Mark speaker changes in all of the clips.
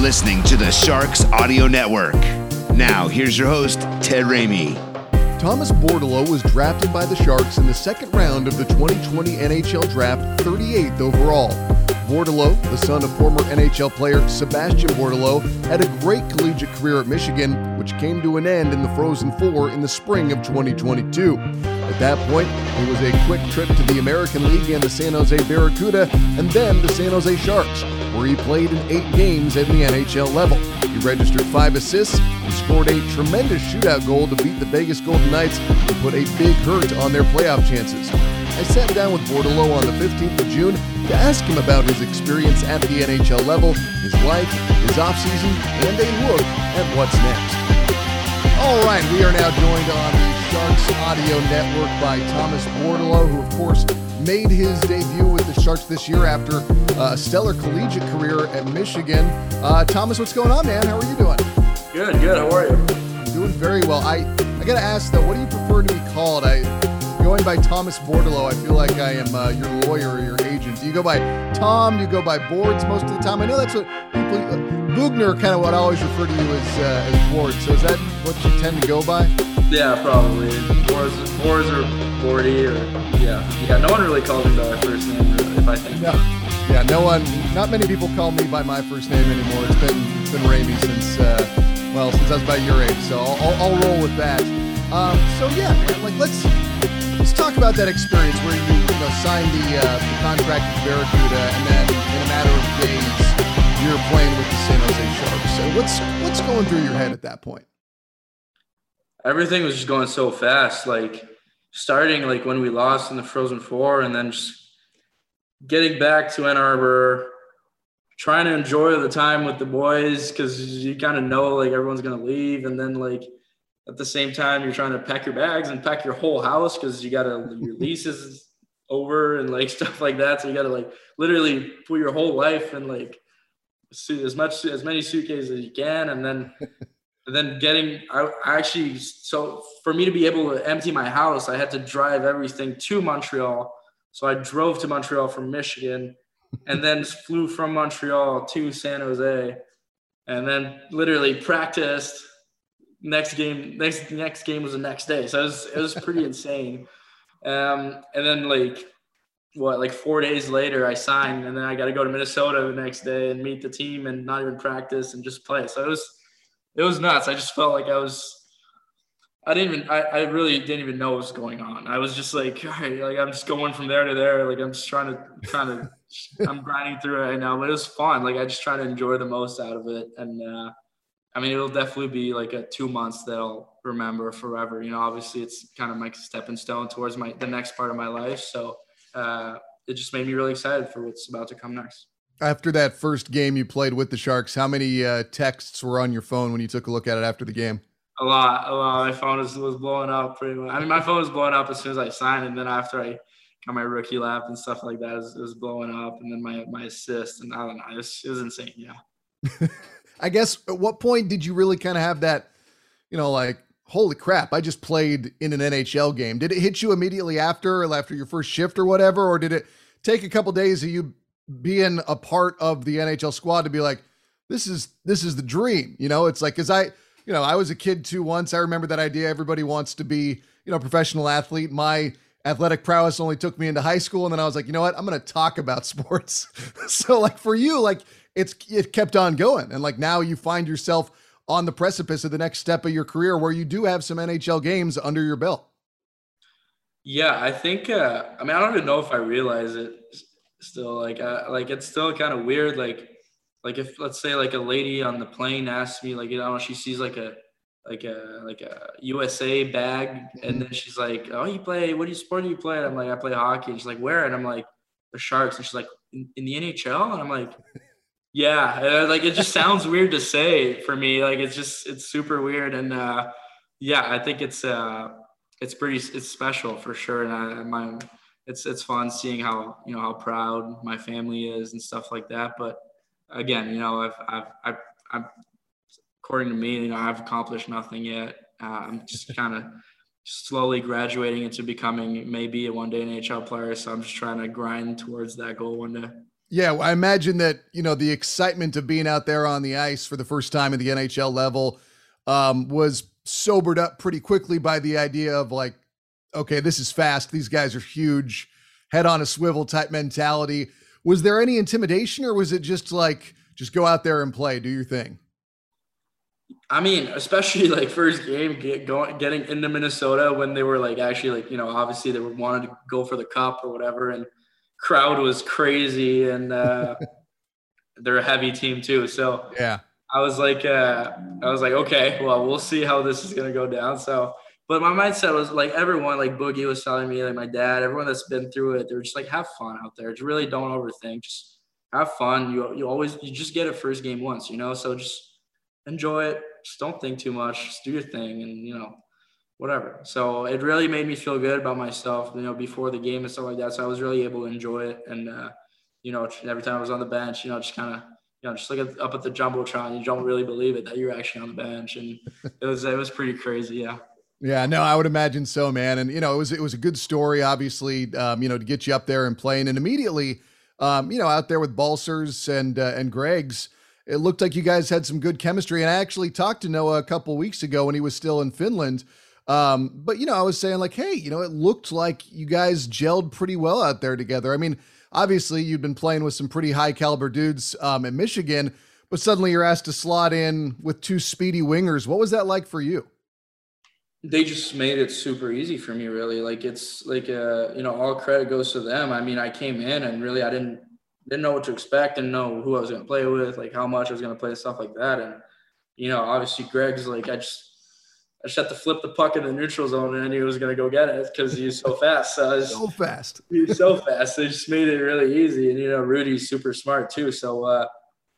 Speaker 1: Listening to the Sharks Audio Network. Now, here's your host, Ted Ramey.
Speaker 2: Thomas Bordeleau was drafted by the Sharks in the second round of the 2020 NHL Draft, 38th overall. Bordeleau, the son of former NHL player Sebastien Bordeleau, had a great collegiate career at Michigan, which came to an end in the Frozen Four in the spring of 2022. At that point, it was a quick trip to the American League and the San Jose Barracuda, and then the San Jose Sharks, where he played in eight games at the NHL level. He registered five assists and scored a tremendous shootout goal to beat the Vegas Golden Knights and put a big hurt on their playoff chances. I sat down with Bordeleau on the 15th of June to ask him about his experience at the NHL level, his life, his offseason, and a look at what's next. All right, we are now joined on the Sharks Audio Network by Thomas Bordeleau, who, of course, made his debut with the Sharks this year after uh, a stellar collegiate career at Michigan. Uh, Thomas, what's going on, man? How are you doing?
Speaker 3: Good, good. How are you?
Speaker 2: I'm Doing very well. I, I got to ask, though, what do you prefer to be called? I Going by Thomas Bordeleau, I feel like I am uh, your lawyer or your agent. Do you go by Tom? Do you go by Boards most of the time? I know that's what people. Uh, Bugner, kind of what I always refer to you as, uh, as Boards. So is that what you tend to go by?
Speaker 3: Yeah, probably. Boards, Boards or Bordy or yeah, yeah. No one really calls me by my first name, really, if I think.
Speaker 2: No. Yeah, no one. Not many people call me by my first name anymore. It's been it's been Ramey since uh, well since I was about your age. So I'll, I'll, I'll roll with that. Um, so yeah, man, like let's talk about that experience where you, you know, signed the, uh, the contract with Barracuda, and then in a matter of days, you're playing with the San Jose Sharks. So what's what's going through your head at that point?
Speaker 3: Everything was just going so fast. Like starting like when we lost in the Frozen Four, and then just getting back to Ann Arbor, trying to enjoy the time with the boys because you kind of know like everyone's gonna leave, and then like at the same time you're trying to pack your bags and pack your whole house because you gotta your lease is over and like stuff like that. So you gotta like literally put your whole life and like as much as many suitcases as you can. And then and then getting I, I actually so for me to be able to empty my house i had to drive everything to montreal. So i drove to montreal from michigan and then flew from montreal to san jose and then literally practiced next game next next game was the next day. So it was it was pretty insane. Um and then like what like four days later i signed and then i got to go to minnesota the next day and meet the team and not even practice and just play. So it was it was nuts. I just felt like i was i didn't even i, I really didn't even know what was going on. I was just like all right like i'm just going from there to there. Like i'm just trying to trying to i'm grinding through it right now. But it was fun. Like i just try to enjoy the most out of it. And uh I mean, it'll definitely be like a two months that I'll remember forever. You know, obviously it's kind of my stepping stone towards my the next part of my life. So uh, it just made me really excited for what's about to come next.
Speaker 2: After that first game you played with the Sharks, how many uh, texts were on your phone when you took a look at it after the game?
Speaker 3: A lot, a lot. My phone was, was blowing up pretty much. I mean, my phone was blowing up as soon as I signed, and then after I got my rookie lap and stuff like that, it was, it was blowing up, and then my my assist, and I don't know, it was, it was insane. Yeah.
Speaker 2: I guess at what point did you really kind of have that, you know, like, holy crap, I just played in an NHL game? Did it hit you immediately after, or after your first shift or whatever? Or did it take a couple days of you being a part of the NHL squad to be like, this is this is the dream? You know, it's like because I, you know, I was a kid too once. I remember that idea. Everybody wants to be, you know, professional athlete. My athletic prowess only took me into high school and then i was like you know what i'm going to talk about sports so like for you like it's it kept on going. And like now you find yourself on the precipice of the next step of your career where you do have some NHL games under your belt.
Speaker 3: Yeah, I think uh I mean I don't even know if I realize it still like uh, like it's still kind of weird like like if let's say like a lady on the plane asks me like you know she sees like a like a like a USA bag. And then she's like oh you play what do you sport do you play? And I'm like I play hockey. And she's like where? And I'm like the Sharks, and she's like, in, in the NHL, and I'm like, yeah, like it just sounds weird to say for me. Like it's just it's super weird, and uh, yeah, I think it's uh, it's pretty it's special for sure, and I, my it's it's fun seeing how you know how proud my family is and stuff like that. But again, you know, I've I've I've, I've according to me, you know, I've accomplished nothing yet. Uh, I'm just kind of slowly graduating into becoming maybe a one day NHL player. So I'm just trying to grind towards that goal one day.
Speaker 2: Yeah, I imagine that you know the excitement of being out there on the ice for the first time at the NHL level um, was sobered up pretty quickly by the idea of like, okay, this is fast. These guys are huge, head on a swivel type mentality. Was there any intimidation, or was it just like just go out there and play, do your thing?
Speaker 3: I mean, especially like first game, get going, getting into Minnesota when they were like actually like you know obviously they were wanted to go for the cup or whatever, and crowd was crazy, and uh, they're a heavy team too. So
Speaker 2: yeah,
Speaker 3: I was like, uh, I was like, okay, well, we'll see how this is gonna go down. So, but my mindset was like everyone, like Boogie was telling me, like my dad, everyone that's been through it, they're just like, have fun out there. Just really don't overthink. Just have fun. You you always you just get a first game once, you know. So just enjoy it just don't think too much. Just do your thing, and you know, whatever. So it really made me feel good about myself, you know, before the game and stuff like that. So I was really able to enjoy it, and uh, you know, every time I was on the bench, you know, just kind of you know, just look at, up at the jumbotron, you don't really believe it that you're actually on the bench, and it was it was pretty crazy, yeah.
Speaker 2: Yeah, no, I would imagine so, man. And you know, it was it was a good story, obviously, um, you know, to get you up there and playing, and immediately, um, you know, out there with Balcers and uh, and Greg's, it looked like you guys had some good chemistry. And I actually talked to Noah a couple weeks ago when he was still in Finland. Um, but you know, I was saying like, hey, you know, it looked like you guys gelled pretty well out there together. I mean, obviously you've been playing with some pretty high caliber dudes um, in Michigan, but suddenly you're asked to slot in with two speedy wingers. What was that like for you?
Speaker 3: They just made it super easy for me, really. Like it's like uh, you know, all credit goes to them. I mean, I came in and really I didn't didn't know what to expect, didn't know who I was going to play with, like how much I was going to play, stuff like that. And you know, obviously Greg's like I just I just had to flip the puck in the neutral zone and I knew he was going to go get it because he's so fast. So, was,
Speaker 2: so fast.
Speaker 3: He's so fast. They just made it really easy. And, you know, Rudy's super smart too. So, uh,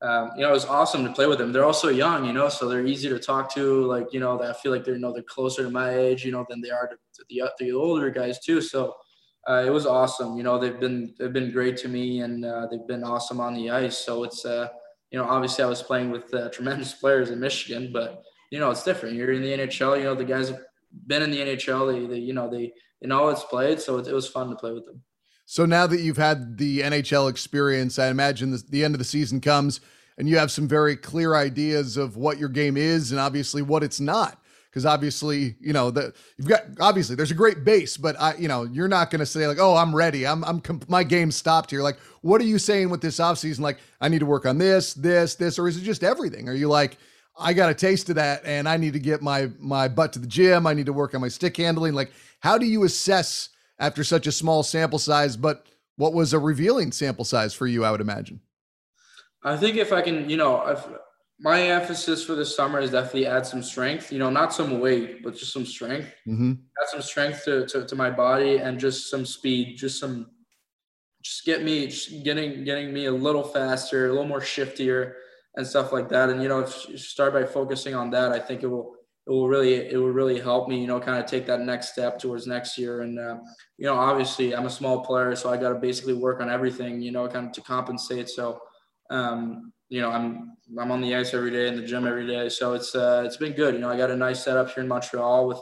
Speaker 3: um, you know, it was awesome to play with them. They're also young, you know, so they're easy to talk to. Like, you know, I feel like they're, you know, they're closer to my age, you know, than they are to, to the, the older guys too. So, uh, it was awesome. You know, they've been they've been great to me, and uh, they've been awesome on the ice. So it's uh, you know, obviously I was playing with uh, tremendous players in Michigan, but you know, it's different. You're in the NHL. You know, the guys have been in the NHL. They, they you know, they they know it's played, so it, it was fun to play with them.
Speaker 2: So now that you've had the NHL experience, I imagine the, the end of the season comes and you have some very clear ideas of what your game is and obviously what it's not because obviously you know that you've got obviously there's a great base but i you know you're not going to say like oh i'm ready. I'm i'm my game stopped here. Like what are you saying with this offseason? Like i need to work on this this this or is it just everything? Are you like i got a taste of that and i need to get my my butt to the gym. I need to work on my stick handling. Like how do you assess after such a small sample size but what was a revealing sample size for you i would imagine?
Speaker 3: I think if i can you know if my emphasis for this summer is definitely add some strength. You know, not some weight, but just some strength.
Speaker 2: Mm-hmm.
Speaker 3: Add some strength to, to, to my body and just some speed, just some, just get me just getting getting me a little faster, a little more shiftier, and stuff like that. And you know, if you start by focusing on that, I think it will it will really it will really help me. You know, kind of take that next step towards next year. And uh, you know, obviously, I'm a small player, so I got to basically work on everything. You know, kind of to compensate. So. Um, you know, I'm I'm on the ice every day in the gym every day, so it's uh, it's been good. You know, I got a nice setup here in Montreal with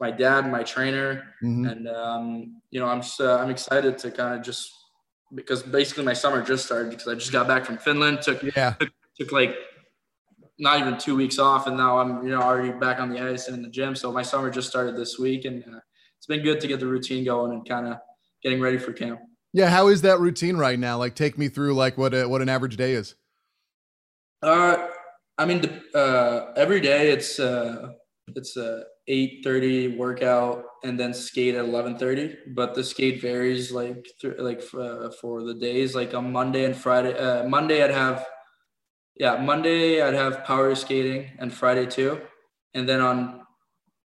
Speaker 3: my dad and my trainer, mm-hmm. and um, you know, I'm just uh, I'm excited to kind of just because basically my summer just started because I just got back from Finland, took
Speaker 2: yeah
Speaker 3: took, took like not even two weeks off, and now I'm you know already back on the ice and in the gym. So my summer just started this week, and uh, it's been good to get the routine going and kind of getting ready for camp.
Speaker 2: Yeah, how is that routine right now? Like, take me through like what a, what an average day is.
Speaker 3: Uh, I mean, uh, every day it's uh, it's a eight thirty workout and then skate at eleven thirty. But the skate varies like th- like uh, for the days. Like on Monday and Friday. Uh, Monday I'd have yeah Monday I'd have power skating and Friday too, and then on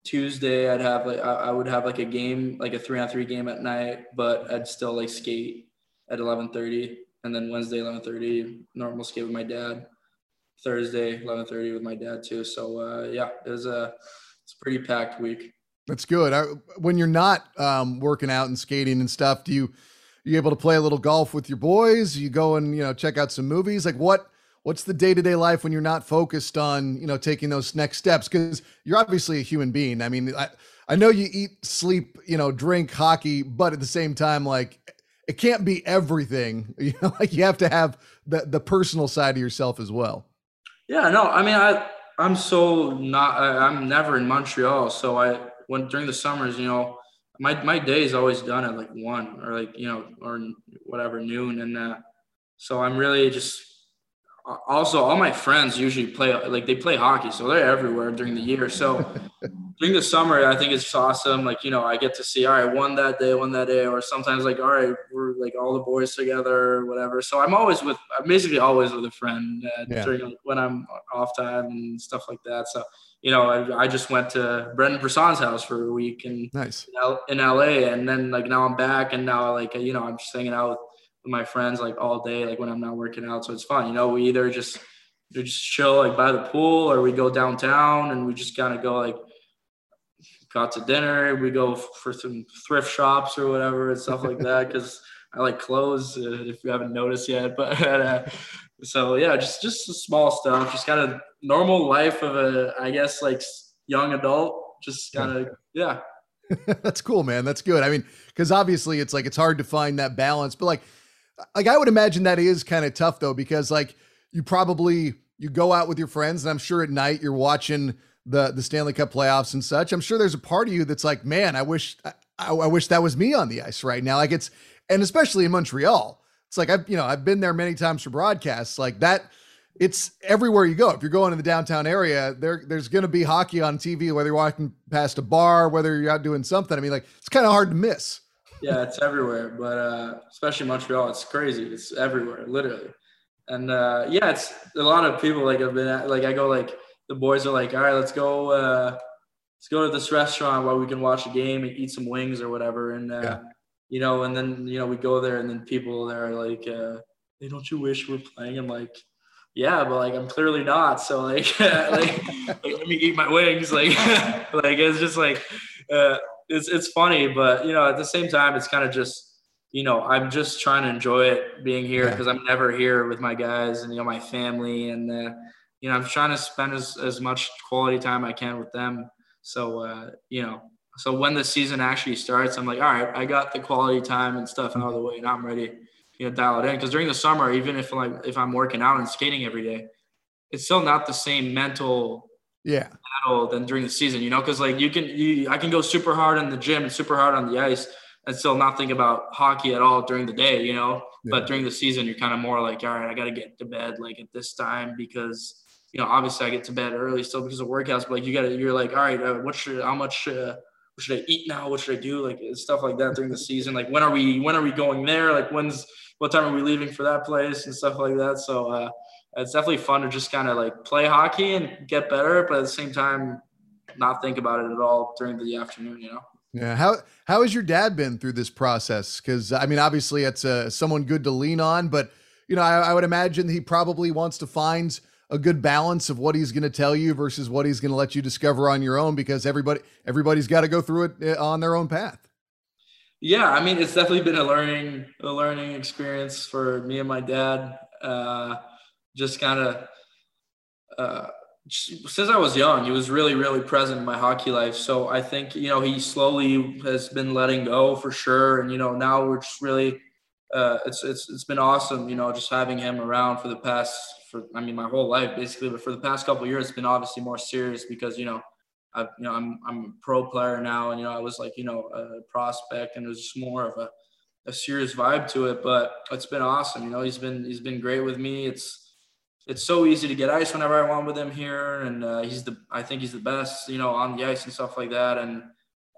Speaker 3: Tuesday I'd have like I, I would have like a game like a three on three game at night, but I'd still like skate at 11:30, and then Wednesday 11:30 normal skate with my dad. Thursday 11:30 with my dad too. So uh, yeah, it was a it's a pretty packed week.
Speaker 2: That's good. I, when you're not um, working out and skating and stuff, do you you able to play a little golf with your boys? You go and you know check out some movies. Like what what's the day to day life when you're not focused on you know taking those next steps? Because you're obviously a human being. I mean, I I know you eat, sleep, you know, drink, hockey, but at the same time, like it can't be everything. You know, like you have to have the the personal side of yourself as well.
Speaker 3: Yeah, no, I mean, I I'm so not. I'm never in Montreal, so I when during the summers, you know, my my day is always done at like one or like you know or whatever noon, and uh, so I'm really just also all my friends usually play like they play hockey so they're everywhere during the year. So during the summer i think it's awesome like you know i get to see all right one that day one that day or sometimes like all right we're like all the boys together or whatever. So i'm always with i'm basically always with a friend uh, yeah. during when i'm off time and stuff like that. So you know i, I just went to brendan Brisson's house for a week and
Speaker 2: nice.
Speaker 3: in, L, in la and then like now i'm back and now like you know i'm just hanging out with my friends like all day, like when I'm not working out. So it's fun. You know, we either just we just chill like by the pool or we go downtown and we just kind of go like got to dinner. We go for some thrift shops or whatever and stuff like that because I like clothes uh, if you haven't noticed yet. But uh, so yeah, just just small stuff, just kind of normal life of a I guess like young adult. Just kind of yeah.
Speaker 2: That's cool, man. That's good. I mean, because obviously it's like it's hard to find that balance, but like like I would imagine that is kind of tough though, because like you probably you go out with your friends, and I'm sure at night you're watching the the Stanley Cup playoffs and such. I'm sure there's a part of you that's like, man, I wish I, I wish that was me on the ice right now. Like it's and especially in Montreal, it's like I've you know I've been there many times for broadcasts like that. It's everywhere you go. If you're going in the downtown area, there there's going to be hockey on TV, whether you're walking past a bar, whether you're out doing something. I mean, like it's kind of hard to miss
Speaker 3: yeah, it's everywhere, but uh, especially Montreal, it's crazy. It's everywhere, literally. And uh, yeah, it's a lot of people like I've been at, like I go like the boys are like, all right, let's go, uh, let's go to this restaurant while we can watch a game and eat some wings or whatever. And uh, yeah. you know, and then you know we go there, and then people there are like, uh, hey, don't you wish we are playing? I'm like, yeah, but like I'm clearly not. So like, like, like let me eat my wings. Like, like it's just like. Uh, it's it's funny, but you know, at the same time, it's kind of just you know, I'm just trying to enjoy it being here because yeah. I'm never here with my guys and you know my family and uh, you know I'm trying to spend as, as much quality time I can with them. So uh, you know, so when the season actually starts, I'm like, all right, I got the quality time and stuff out of the way, and I'm ready, you know, dial it in. Because during the summer, even if like if I'm working out and skating every day, it's still not the same mental
Speaker 2: yeah
Speaker 3: battle than during the season you know because like you can you i can go super hard in the gym and super hard on the ice and still not think about hockey at all during the day you know yeah. but during the season you're kind of more like all right i gotta get to bed like at this time because you know obviously i get to bed early still because of workouts but like you gotta you're like all right uh, what should how much uh, what should I eat now? What should I do? Like stuff like that during the season. Like when are we when are we going there? Like when's what time are we leaving for that place and stuff like that. So uh, it's definitely fun to just kind of like play hockey and get better, but at the same time, not think about it at all during the afternoon. You know.
Speaker 2: Yeah. How how has your dad been through this process? Because I mean, obviously, it's uh, someone good to lean on, but you know, I, I would imagine he probably wants to find a good balance of what he's going to tell you versus what he's going to let you discover on your own because everybody everybody's got to go through it uh, on their own path.
Speaker 3: Yeah, I mean, it's definitely been a learning a learning experience for me and my dad. Uh, just kind of uh, since I was young, he was really, really present in my hockey life. So I think you know he slowly has been letting go for sure, and you know now we're just really uh, it's it's it's been awesome. You know, just having him around for the past for I mean my whole life basically, but for the past couple years, it's been obviously more serious because you know. I, you know, I'm I'm a pro player now, and you know, I was like, you know, a prospect, and it was just more of a, a serious vibe to it. But it's been awesome. You know, he's been he's been great with me. It's it's so easy to get ice whenever I want with him here, and uh, he's the I think he's the best, you know, on the ice and stuff like that. And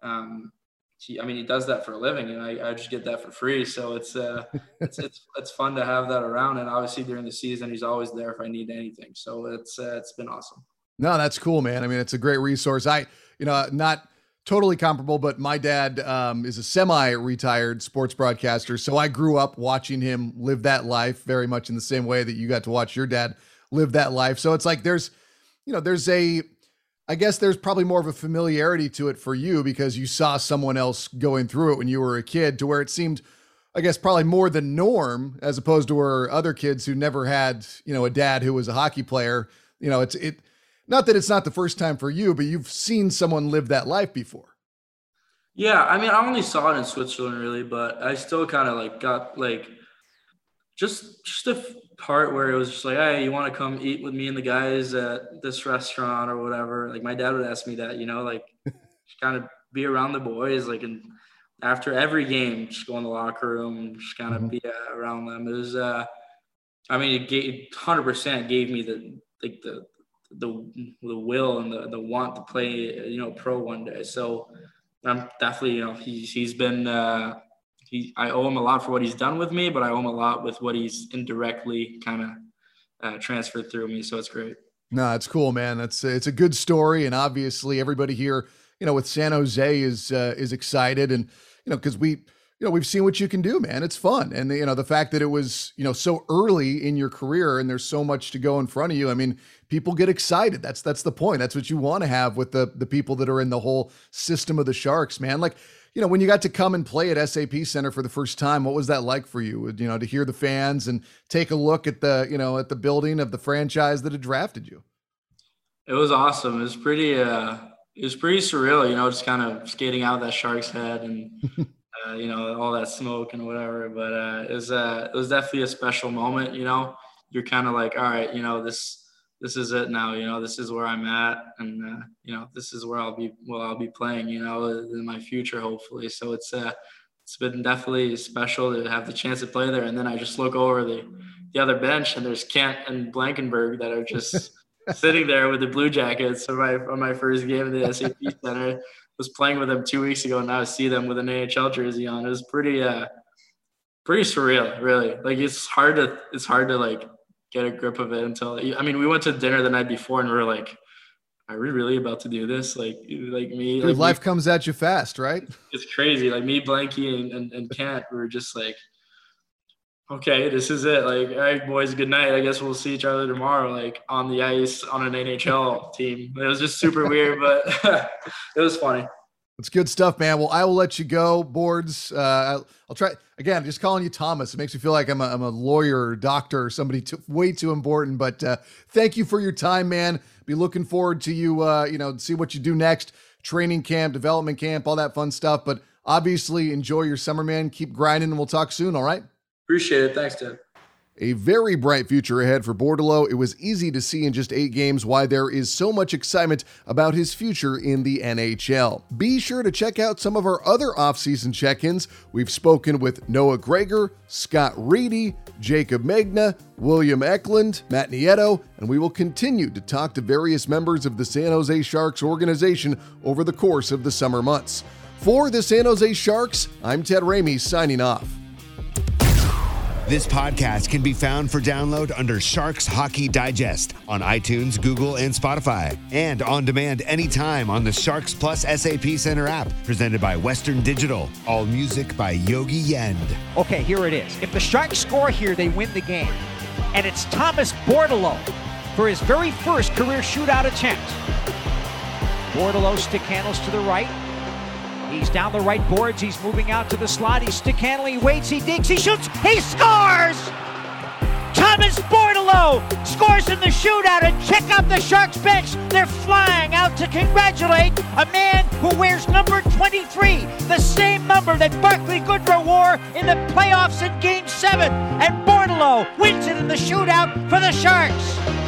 Speaker 3: um, he, I mean, he does that for a living, and I, I just get that for free. So it's uh, it's it's it's fun to have that around. And obviously during the season, he's always there if I need anything. So it's uh, it's been awesome.
Speaker 2: No, that's cool, man. I mean, it's a great resource. I, you know, not totally comparable, but my dad um, is a semi-retired sports broadcaster, so I grew up watching him live that life very much in the same way that you got to watch your dad live that life. So it's like there's, you know, there's a, I guess there's probably more of a familiarity to it for you because you saw someone else going through it when you were a kid, to where it seemed. I guess probably more the norm as opposed to where other kids who never had, you know, a dad who was a hockey player. You know, it's it not that it's not the first time for you, but you've seen someone live that life before.
Speaker 3: Yeah, I mean, I only saw it in Switzerland, really, but I still kind of like got like just just a part where it was just like, hey, you want to come eat with me and the guys at this restaurant or whatever. Like my dad would ask me that, you know, like kind of be around the boys, like and after every game, just go in the locker room, just kind of mm-hmm. be uh, around them. It was, uh, I mean, it gave hundred percent gave me the like the the the will and the the want to play you know pro one day. So I'm definitely you know he's he's been uh, he I owe him a lot for what he's done with me, but I owe him a lot with what he's indirectly kind of uh, transferred through me. So it's great.
Speaker 2: No, it's cool, man. That's it's a good story, and obviously everybody here, you know, with San Jose is uh, is excited, and you know because we you know, we've seen what you can do, man. It's fun. And, you know, the fact that it was, you know, so early in your career and there's so much to go in front of you. I mean, people get excited. That's, that's the point. That's what you want to have with the, the people that are in the whole system of the Sharks, man. Like, you know, when you got to come and play at SAP Center for the first time, what was that like for you? You know, to hear the fans and take a look at the, you know, at the building of the franchise that had drafted you.
Speaker 3: It was awesome. It was pretty, uh, it was pretty surreal, you know, just kind of skating out that Sharks head and uh, you know, all that smoke and whatever. But uh, it was uh, it was definitely a special moment. You know, you're kind of like, all right, you know, this this is it now. You know, this is where I'm at, and uh, you know, this is where I'll be. Well, I'll be playing. You know, in my future, hopefully. So it's uh, it's been definitely special to have the chance to play there. And then I just look over the the other bench, and there's Kent and Blankenburg that are just. sitting there with the Blue Jackets on my on my first game in the SAP Center, was playing with them two weeks ago, and now I see them with an AHL jersey on. It was pretty, uh, pretty surreal, really. Like it's hard to, it's hard to like get a grip of it until. I mean, we went to dinner the night before, and we were like, "Are we really about to do this?" Like, like me,
Speaker 2: like life me, comes at you fast, right?
Speaker 3: It's crazy. Like me, Blanky, and and, and Kent, we were just like okay, this is it. Like, all right, boys, good night. I guess we'll see each other tomorrow, like on the ice on an NHL team. It was just super weird, but it was funny.
Speaker 2: It's good stuff, man. Well, I will let you go, boards. Uh, I'll, I'll, try again. Just calling you Thomas. It makes me feel like I'm a, I'm a lawyer or doctor or somebody too, way too important. But uh, thank you for your time, man. Be looking forward to you. Uh, you know, see what you do next. Training camp, development camp, all that fun stuff. But obviously, enjoy your summer, man. Keep grinding, and we'll talk soon. All right.
Speaker 3: Appreciate it. Thanks, Ted.
Speaker 2: A very bright future ahead for Bordeleau. It was easy to see in just eight games why there is so much excitement about his future in the NHL. Be sure to check out some of our other offseason check ins. We've spoken with Noah Gregor, Scott Reedy, Jaycob Megna, William Eklund, Matt Nieto, and we will continue to talk to various members of the San Jose Sharks organization over the course of the summer months. For the San Jose Sharks, I'm Ted Ramey signing off.
Speaker 1: This podcast can be found for download under Sharks Hockey Digest on iTunes, Google, and Spotify, and on demand anytime on the Sharks Plus SAP Center app, presented by Western Digital. All music by Yogi Yend.
Speaker 4: Okay, here it is. If the Sharks score here, they win the game. And it's Thomas Bordeleau for his very first career shootout attempt. Bordeleau stick handles to the right. He's down the right boards. He's moving out to the slot. He's stick handling. He waits. He digs. He shoots. He scores! Thomas Bordeleau scores in the shootout and check out the Sharks bench. They're flying out to congratulate a man who wears number 23, the same number that Barclay Goodrow wore in the playoffs in Game 7. And Bordeleau wins it in the shootout for the Sharks.